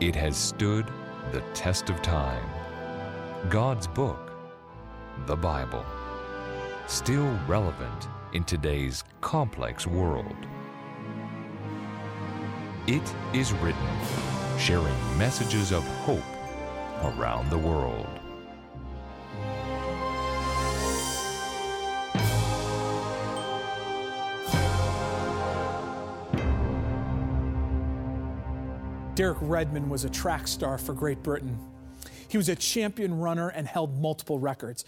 It has stood the test of time. God's book, the Bible, still relevant in today's complex world. It is written, sharing messages of hope around the world. Derek Redmond was a track star for Great Britain. He was a champion runner and held multiple records.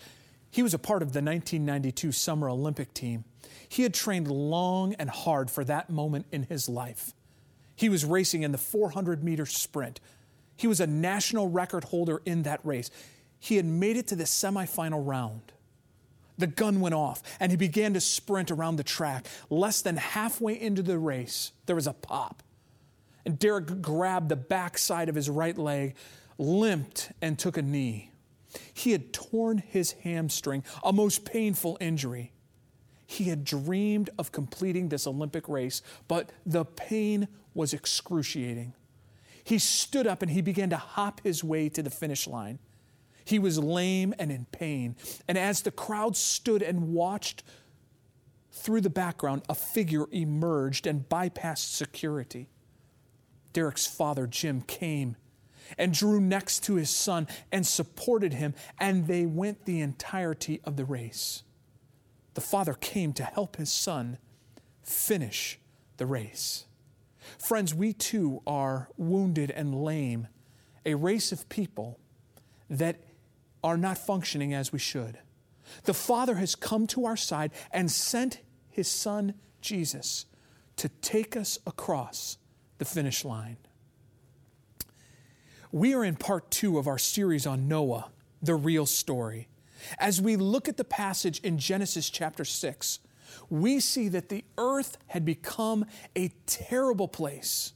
He was a part of the 1992 Summer Olympic team. He had trained long and hard for that moment in his life. He was racing in the 400 meter sprint. He was a national record holder in that race. He had made it to the semifinal round. The gun went off and he began to sprint around the track. Less than halfway into the race, there was a pop. And Derek grabbed the backside of his right leg, limped, and took a knee. He had torn his hamstring, a most painful injury. He had dreamed of completing this Olympic race, but the pain was excruciating. He stood up and he began to hop his way to the finish line. He was lame and in pain. And as the crowd stood and watched through the background, a figure emerged and bypassed security. Derek's father, Jim, came and drew next to his son and supported him, and they went the entirety of the race. The father came to help his son finish the race. Friends, we too are wounded and lame, a race of people that are not functioning as we should. The Father has come to our side and sent his Son, Jesus, to take us across the finish line. We are in part two of our series on Noah, the real story. As we look at the passage in Genesis chapter 6, we see that the earth had become a terrible place.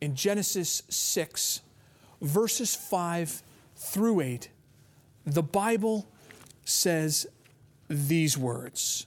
In Genesis 6, verses 5 through 8, the Bible says these words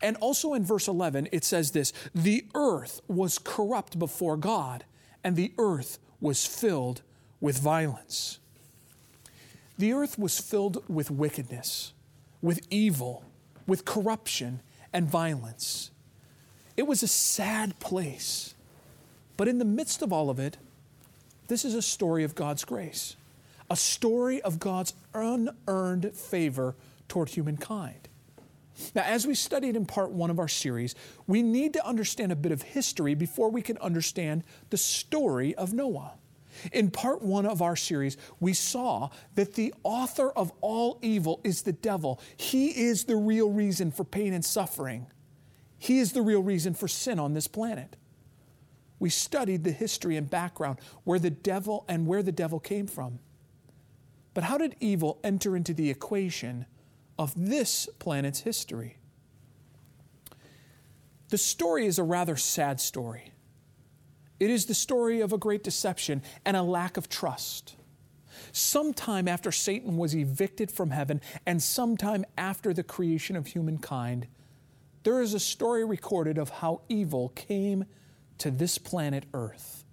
And also in verse 11, it says this The earth was corrupt before God, and the earth was filled with violence. The earth was filled with wickedness, with evil, with corruption and violence. It was a sad place. But in the midst of all of it, this is a story of God's grace, a story of God's unearned favor toward humankind. Now, as we studied in part one of our series, we need to understand a bit of history before we can understand the story of Noah. In part one of our series, we saw that the author of all evil is the devil. He is the real reason for pain and suffering. He is the real reason for sin on this planet. We studied the history and background where the devil and where the devil came from. But how did evil enter into the equation of this planet's history? The story is a rather sad story. It is the story of a great deception and a lack of trust. Sometime after Satan was evicted from heaven, and sometime after the creation of humankind, there is a story recorded of how evil came to this planet Earth.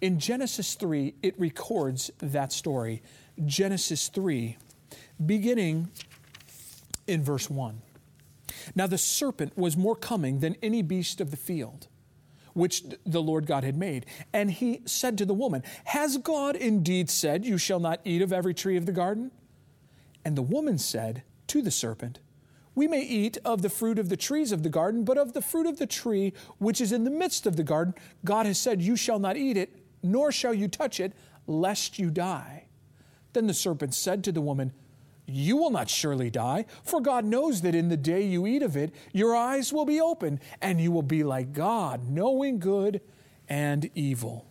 In Genesis 3, it records that story. Genesis 3, beginning in verse 1. Now the serpent was more cunning than any beast of the field which the Lord God had made. And he said to the woman, Has God indeed said, You shall not eat of every tree of the garden? And the woman said to the serpent, We may eat of the fruit of the trees of the garden, but of the fruit of the tree which is in the midst of the garden, God has said, You shall not eat it, nor shall you touch it, lest you die. Then the serpent said to the woman, you will not surely die, for God knows that in the day you eat of it, your eyes will be opened, and you will be like God, knowing good and evil.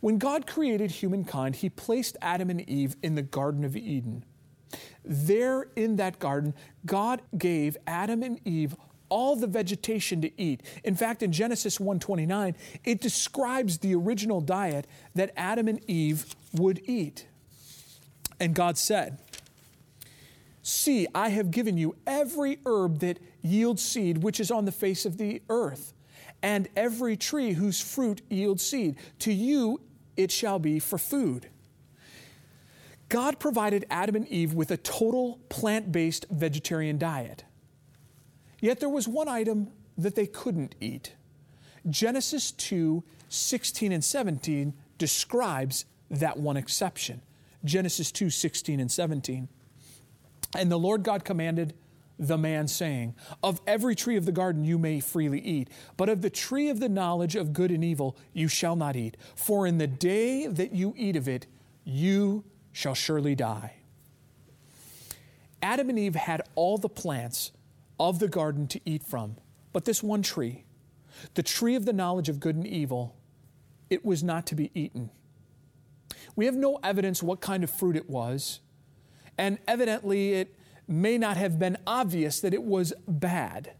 When God created humankind, He placed Adam and Eve in the Garden of Eden. There in that garden, God gave Adam and Eve all the vegetation to eat. In fact, in Genesis 1:29, it describes the original diet that Adam and Eve would eat. And God said, See, I have given you every herb that yields seed which is on the face of the earth, and every tree whose fruit yields seed. To you it shall be for food. God provided Adam and Eve with a total plant based vegetarian diet. Yet there was one item that they couldn't eat. Genesis 2 16 and 17 describes that one exception. Genesis 2 16 and 17. And the Lord God commanded the man, saying, Of every tree of the garden you may freely eat, but of the tree of the knowledge of good and evil you shall not eat. For in the day that you eat of it, you shall surely die. Adam and Eve had all the plants of the garden to eat from, but this one tree, the tree of the knowledge of good and evil, it was not to be eaten. We have no evidence what kind of fruit it was, and evidently it may not have been obvious that it was bad.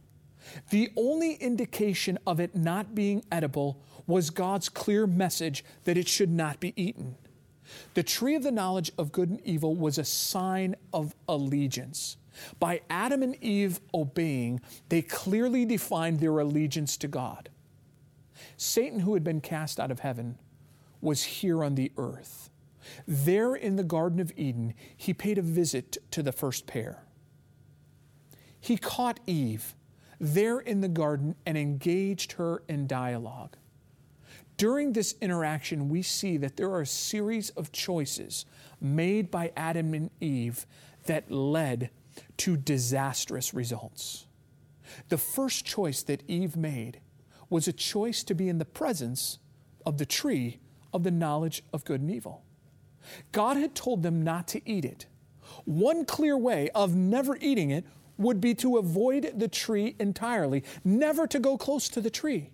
The only indication of it not being edible was God's clear message that it should not be eaten. The tree of the knowledge of good and evil was a sign of allegiance. By Adam and Eve obeying, they clearly defined their allegiance to God. Satan, who had been cast out of heaven, was here on the earth. There in the Garden of Eden, he paid a visit to the first pair. He caught Eve there in the garden and engaged her in dialogue. During this interaction, we see that there are a series of choices made by Adam and Eve that led to disastrous results. The first choice that Eve made was a choice to be in the presence of the tree of the knowledge of good and evil. God had told them not to eat it. One clear way of never eating it would be to avoid the tree entirely, never to go close to the tree.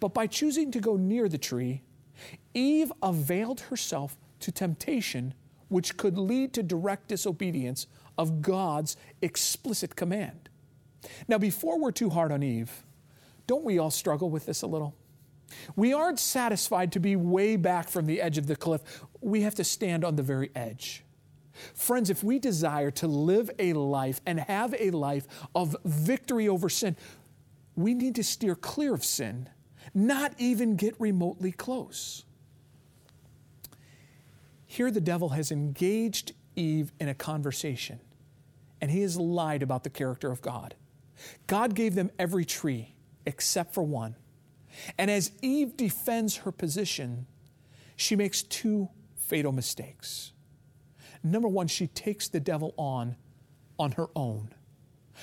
But by choosing to go near the tree, Eve availed herself to temptation, which could lead to direct disobedience of God's explicit command. Now, before we're too hard on Eve, don't we all struggle with this a little? We aren't satisfied to be way back from the edge of the cliff. We have to stand on the very edge. Friends, if we desire to live a life and have a life of victory over sin, we need to steer clear of sin not even get remotely close. Here, the devil has engaged Eve in a conversation, and he has lied about the character of God. God gave them every tree except for one. And as Eve defends her position, she makes two fatal mistakes. Number one, she takes the devil on on her own.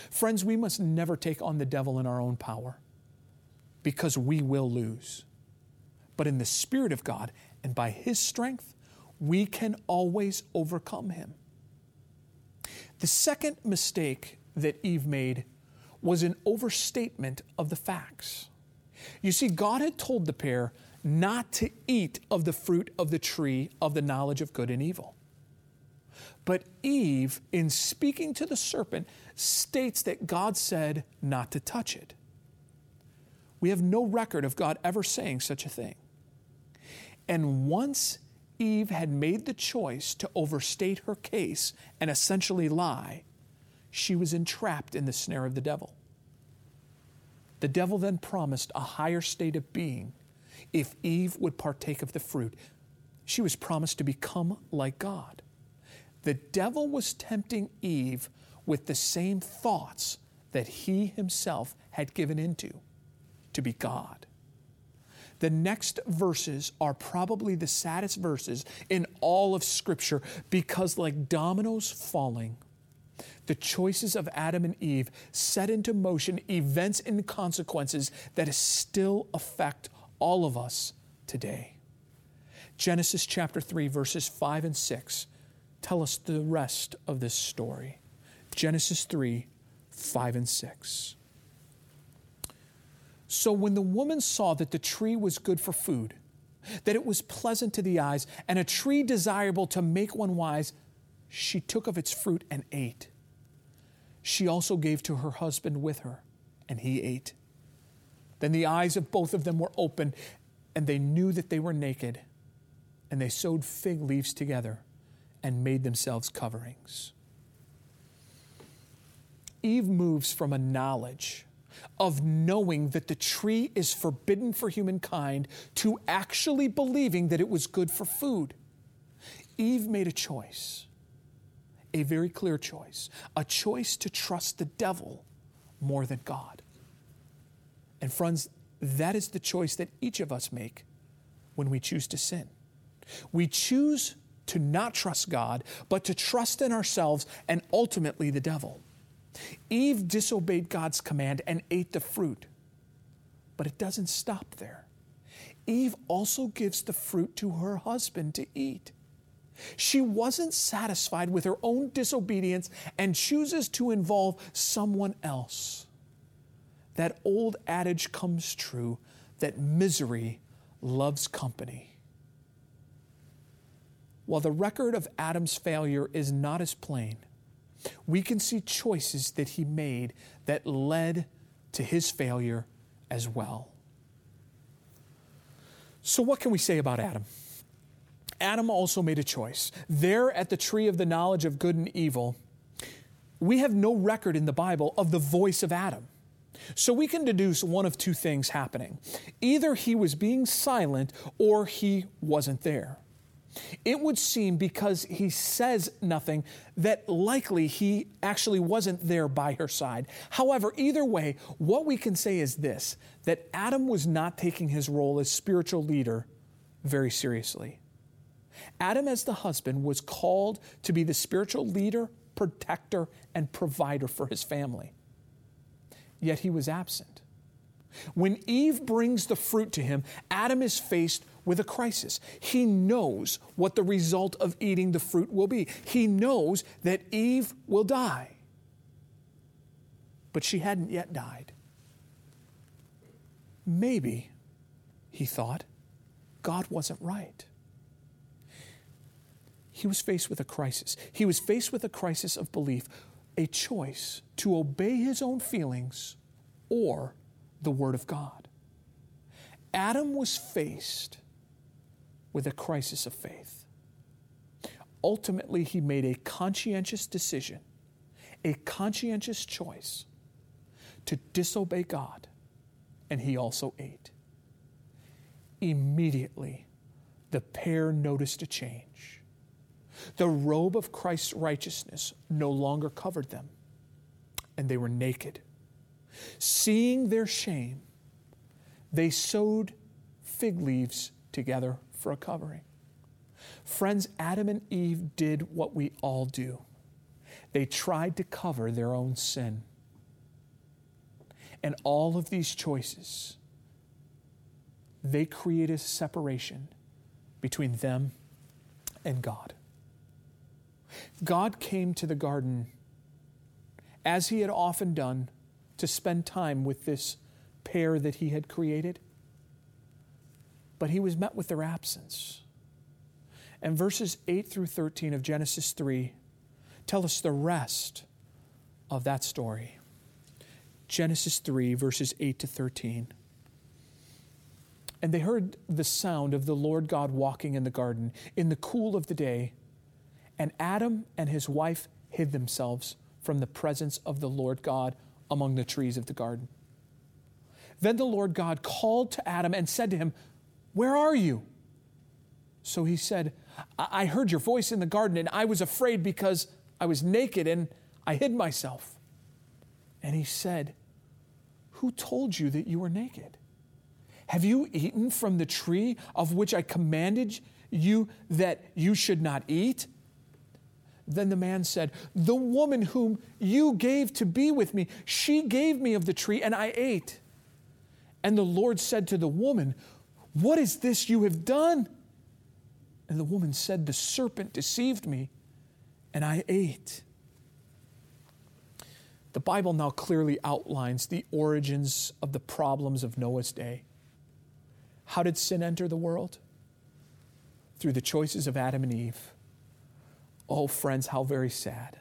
Friends, we must never take on the devil in our own power because we will lose. But in the Spirit of God and by His strength, we can always overcome Him. The second mistake that Eve made was an overstatement of the facts. You see, God had told the pair not to eat of the fruit of the tree of the knowledge of good and evil. But Eve, in speaking to the serpent, states that God said not to touch it. We have no record of God ever saying such a thing. And once Eve had made the choice to overstate her case and essentially lie, she was entrapped in the snare of the devil. The devil then promised a higher state of being if Eve would partake of the fruit. She was promised to become like God. The devil was tempting Eve with the same thoughts that he himself had given into to be God. The next verses are probably the saddest verses in all of Scripture because, like dominoes falling, the choices of Adam and Eve set into motion events and consequences that still affect all of us today. Genesis chapter 3, verses 5 and 6 tell us the rest of this story. Genesis 3, 5 and 6. So when the woman saw that the tree was good for food, that it was pleasant to the eyes, and a tree desirable to make one wise, she took of its fruit and ate. She also gave to her husband with her, and he ate. Then the eyes of both of them were opened, and they knew that they were naked, and they sewed fig leaves together and made themselves coverings. Eve moves from a knowledge of knowing that the tree is forbidden for humankind to actually believing that it was good for food. Eve made a choice, a very clear choice, a choice to trust the devil more than God. And friends, that is the choice that each of us make when we choose to sin. We choose to not trust God, but to trust in ourselves and ultimately the devil. Eve disobeyed God's command and ate the fruit. But it doesn't stop there. Eve also gives the fruit to her husband to eat. She wasn't satisfied with her own disobedience and chooses to involve someone else. That old adage comes true that misery loves company. While the record of Adam's failure is not as plain, we can see choices that he made that led to his failure as well. So, what can we say about Adam? Adam also made a choice. There at the tree of the knowledge of good and evil, we have no record in the Bible of the voice of Adam. So we can deduce one of two things happening. Either he was being silent or he wasn't there. It would seem because he says nothing that likely he actually wasn't there by her side. However, either way, what we can say is this that Adam was not taking his role as spiritual leader very seriously. Adam, as the husband, was called to be the spiritual leader, protector, and provider for his family. Yet he was absent. When Eve brings the fruit to him, Adam is faced with a crisis. He knows what the result of eating the fruit will be. He knows that Eve will die. But she hadn't yet died. Maybe, he thought, God wasn't right. He was faced with a crisis. He was faced with a crisis of belief, a choice to obey his own feelings or the Word of God. Adam was faced with a crisis of faith. Ultimately, he made a conscientious decision, a conscientious choice to disobey God, and he also ate. Immediately, the pair noticed a change. The robe of Christ's righteousness no longer covered them, and they were naked. Seeing their shame, they sewed fig leaves together for a covering. Friends, Adam and Eve did what we all do. They tried to cover their own sin. And all of these choices, they created a separation between them and God. God came to the garden, as he had often done, to spend time with this pair that he had created but he was met with their absence. And verses 8 through 13 of Genesis 3 tell us the rest of that story. Genesis 3, verses 8 to 13. And they heard the sound of the Lord God walking in the garden in the cool of the day. And Adam and his wife hid themselves from the presence of the Lord God among the trees of the garden. Then the Lord God called to Adam and said to him, where are you? So he said, I heard your voice in the garden, and I was afraid because I was naked and I hid myself. And he said, Who told you that you were naked? Have you eaten from the tree of which I commanded you that you should not eat? Then the man said, The woman whom you gave to be with me, she gave me of the tree, and I ate. And the Lord said to the woman, what is this you have done? And the woman said, The serpent deceived me, and I ate. The Bible now clearly outlines the origins of the problems of Noah's day. How did sin enter the world? through the choices of Adam and Eve. Oh, friends, how very sad.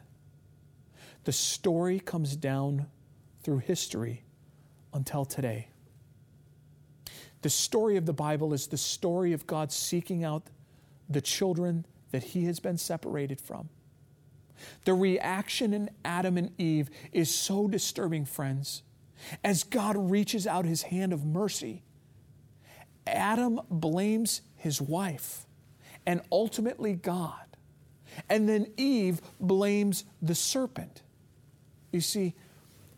The story comes down through history until today. The story of the Bible is the story of God seeking out the children that he has been separated from. The reaction in Adam and Eve is so disturbing, friends. As God reaches out his hand of mercy, Adam blames his wife and ultimately God. And then Eve blames the serpent. You see,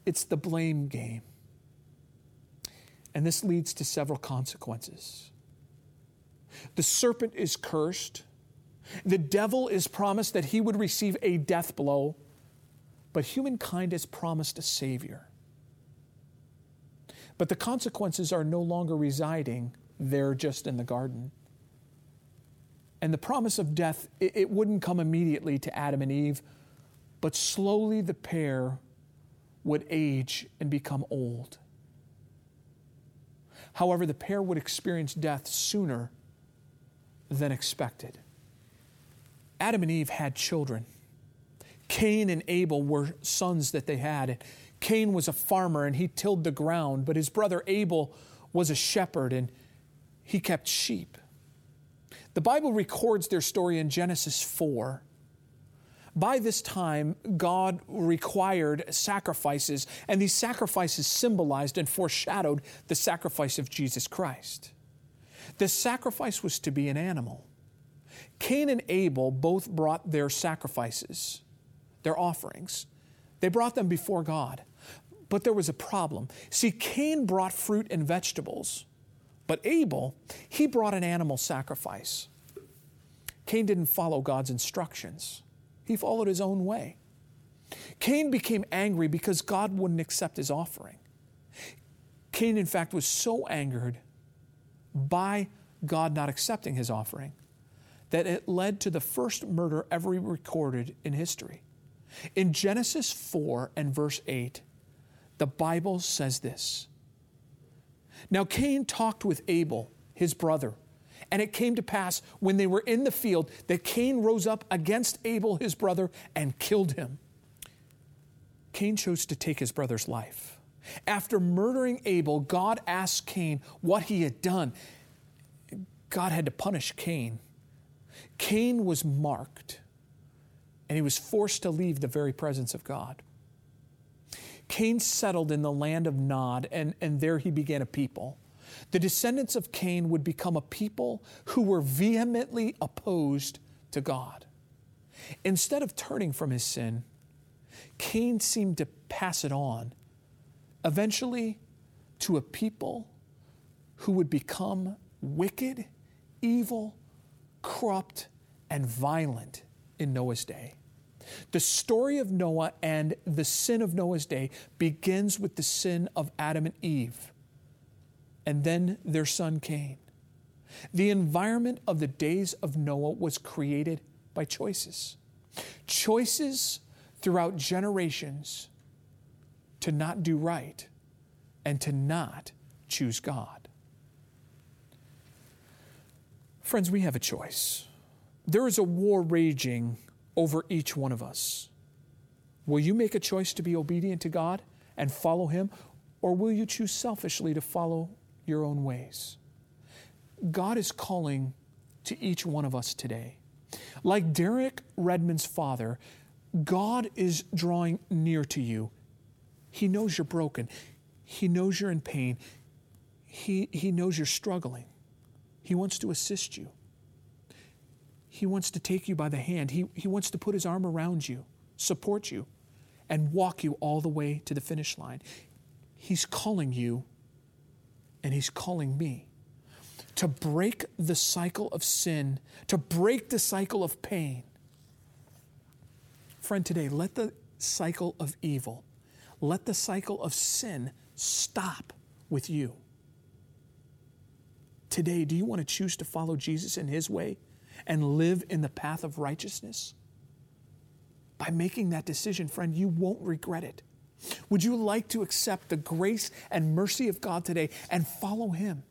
it's the blame game. And this leads to several consequences. The serpent is cursed. The devil is promised that he would receive a death blow, but humankind is promised a Savior. But the consequences are no longer residing there just in the garden. And the promise of death, it, it wouldn't come immediately to Adam and Eve, but slowly the pair would age and become old. However, the pair would experience death sooner than expected. Adam and Eve had children. Cain and Abel were sons that they had. Cain was a farmer and he tilled the ground, but his brother Abel was a shepherd and he kept sheep. The Bible records their story in Genesis 4. By this time, God required sacrifices, and these sacrifices symbolized and foreshadowed the sacrifice of Jesus Christ. The sacrifice was to be an animal. Cain and Abel both brought their sacrifices, their offerings. They brought them before God. But there was a problem. See, Cain brought fruit and vegetables, but Abel, he brought an animal sacrifice. Cain didn't follow God's instructions. He followed his own way. Cain became angry because God wouldn't accept his offering. Cain, in fact, was so angered by God not accepting his offering that it led to the first murder ever recorded in history. In Genesis 4 and verse 8, the Bible says this Now Cain talked with Abel, his brother. And it came to pass when they were in the field that Cain rose up against Abel, his brother, and killed him. Cain chose to take his brother's life. After murdering Abel, God asked Cain what he had done. God had to punish Cain. Cain was marked, and he was forced to leave the very presence of God. Cain settled in the land of Nod, and, and there he began a people the descendants of Cain would become a people who were vehemently opposed to God. Instead of turning from his sin, Cain seemed to pass it on, eventually to a people who would become wicked, evil, corrupt, and violent in Noah's day. The story of Noah and the sin of Noah's day begins with the sin of Adam and Eve and then their son Cain. The environment of the days of Noah was created by choices. Choices throughout generations to not do right and to not choose God. Friends, we have a choice. There is a war raging over each one of us. Will you make a choice to be obedient to God and follow Him, or will you choose selfishly to follow your own ways. God is calling to each one of us today. Like Derek Redmond's father, God is drawing near to you. He knows you're broken. He knows you're in pain. He, he knows you're struggling. He wants to assist you. He wants to take you by the hand. He, he wants to put his arm around you, support you, and walk you all the way to the finish line. He's calling you and He's calling me to break the cycle of sin, to break the cycle of pain. Friend, today, let the cycle of evil, let the cycle of sin stop with you. Today, do you want to choose to follow Jesus in His way and live in the path of righteousness? By making that decision, friend, you won't regret it. Would you like to accept the grace and mercy of God today and follow Him?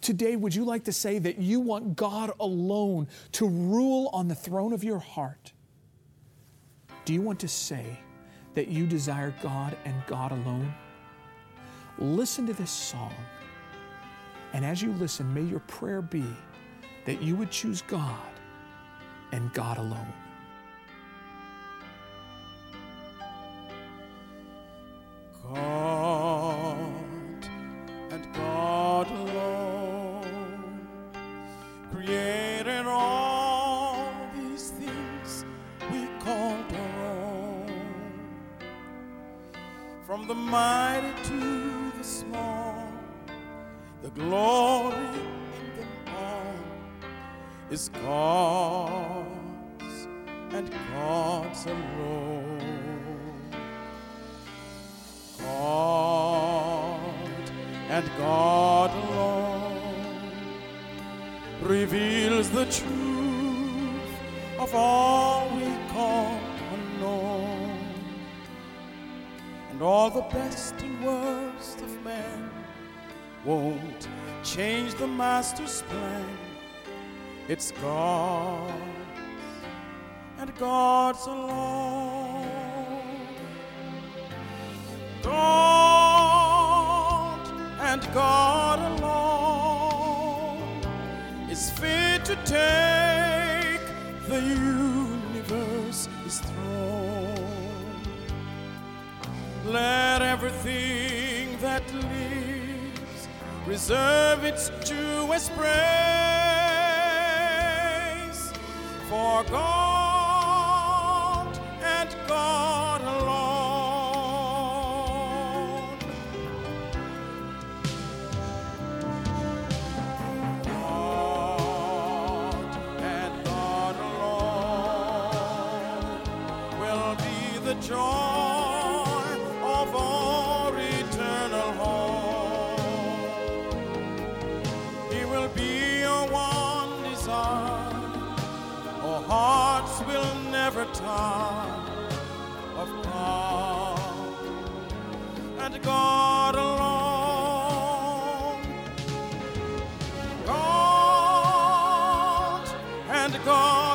Today, would you like to say that you want God alone to rule on the throne of your heart? Do you want to say that you desire God and God alone? Listen to this song. And as you listen, may your prayer be that you would choose God and God alone. God and God alone created all these things we call our own. From the mighty to the small, the glory is God's and God's alone. God and God alone reveals the truth of all we call unknown. And all the best and worst of men won't change the Master's plan. It's God and God's alone. God and God alone is fit to take the universe his throne. Let everything that lives reserve its Jewish praise for God and God alone. God and God alone will be the joy and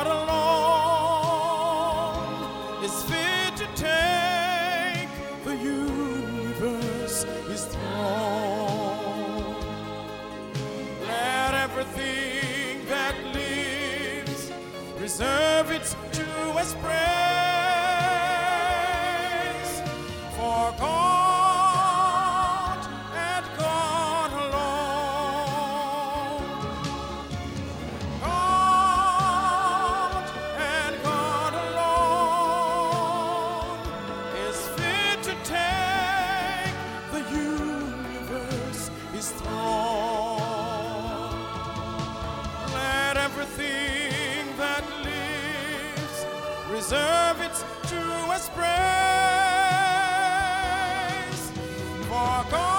for God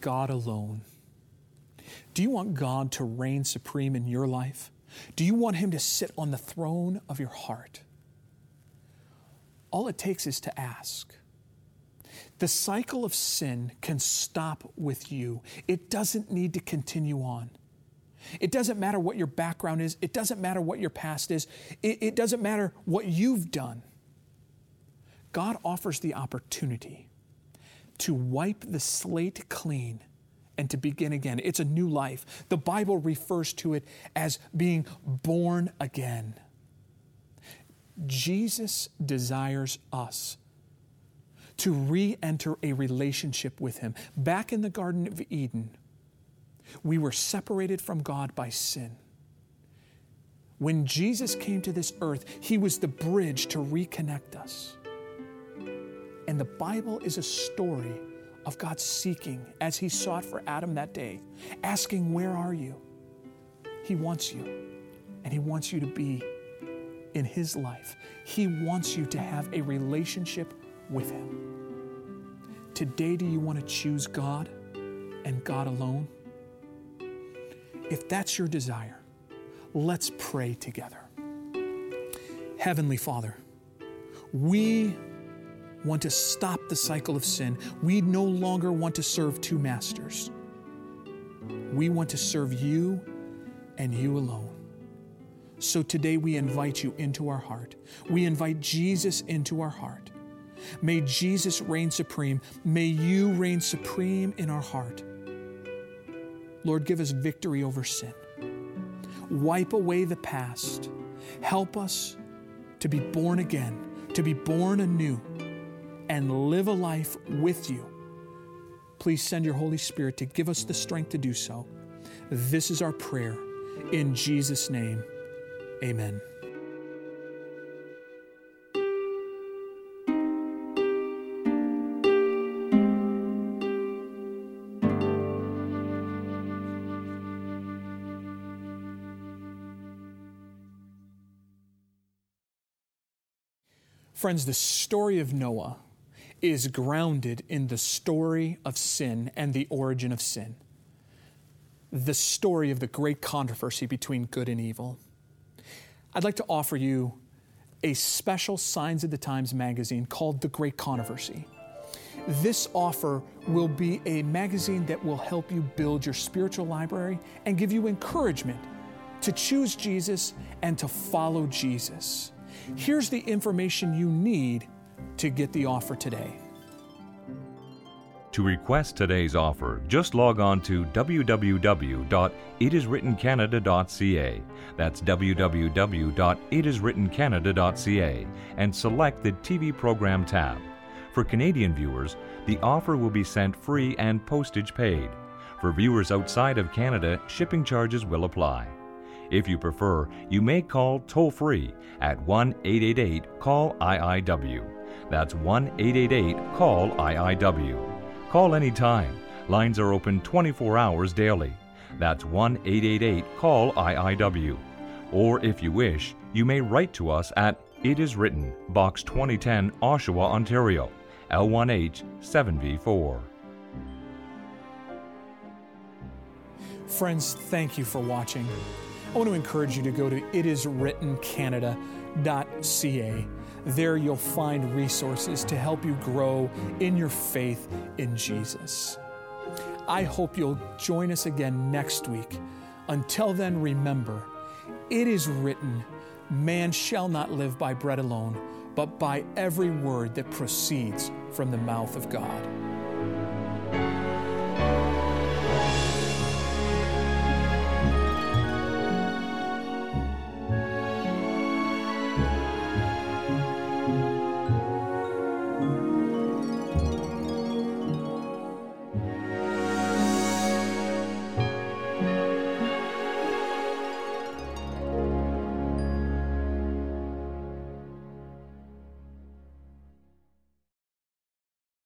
God alone. Do you want God to reign supreme in your life? Do you want Him to sit on the throne of your heart? All it takes is to ask. The cycle of sin can stop with you, it doesn't need to continue on. It doesn't matter what your background is, it doesn't matter what your past is, it, it doesn't matter what you've done. God offers the opportunity to wipe the slate clean and to begin again. It's a new life. The Bible refers to it as being born again. Jesus desires us to re enter a relationship with Him. Back in the Garden of Eden, we were separated from God by sin. When Jesus came to this earth, He was the bridge to reconnect us. And the Bible is a story of God seeking, as He sought for Adam that day, asking, Where are you? He wants you, and He wants you to be in His life. He wants you to have a relationship with Him. Today, do you want to choose God and God alone? If that's your desire, let's pray together. Heavenly Father, we want to stop the cycle of sin. We no longer want to serve two masters. We want to serve you and you alone. So today we invite you into our heart. We invite Jesus into our heart. May Jesus reign supreme. May you reign supreme in our heart. Lord, give us victory over sin. Wipe away the past. Help us to be born again, to be born anew, and live a life with you. Please send your Holy Spirit to give us the strength to do so. This is our prayer. In Jesus' name, amen. Friends, the story of Noah is grounded in the story of sin and the origin of sin. The story of the great controversy between good and evil. I'd like to offer you a special Signs of the Times magazine called The Great Controversy. This offer will be a magazine that will help you build your spiritual library and give you encouragement to choose Jesus and to follow Jesus. Here's the information you need to get the offer today. To request today's offer, just log on to www.itiswrittencanada.ca. That's www.itiswrittencanada.ca and select the TV program tab. For Canadian viewers, the offer will be sent free and postage paid. For viewers outside of Canada, shipping charges will apply. If you prefer, you may call toll free at 1 888 CALL IIW. That's 1 888 CALL IIW. Call anytime. Lines are open 24 hours daily. That's 1 888 CALL IIW. Or if you wish, you may write to us at It Is Written, Box 2010, Oshawa, Ontario, L1H 7V4. Friends, thank you for watching. I want to encourage you to go to itiswrittencanada.ca. There you'll find resources to help you grow in your faith in Jesus. I hope you'll join us again next week. Until then, remember, it is written, Man shall not live by bread alone, but by every word that proceeds from the mouth of God.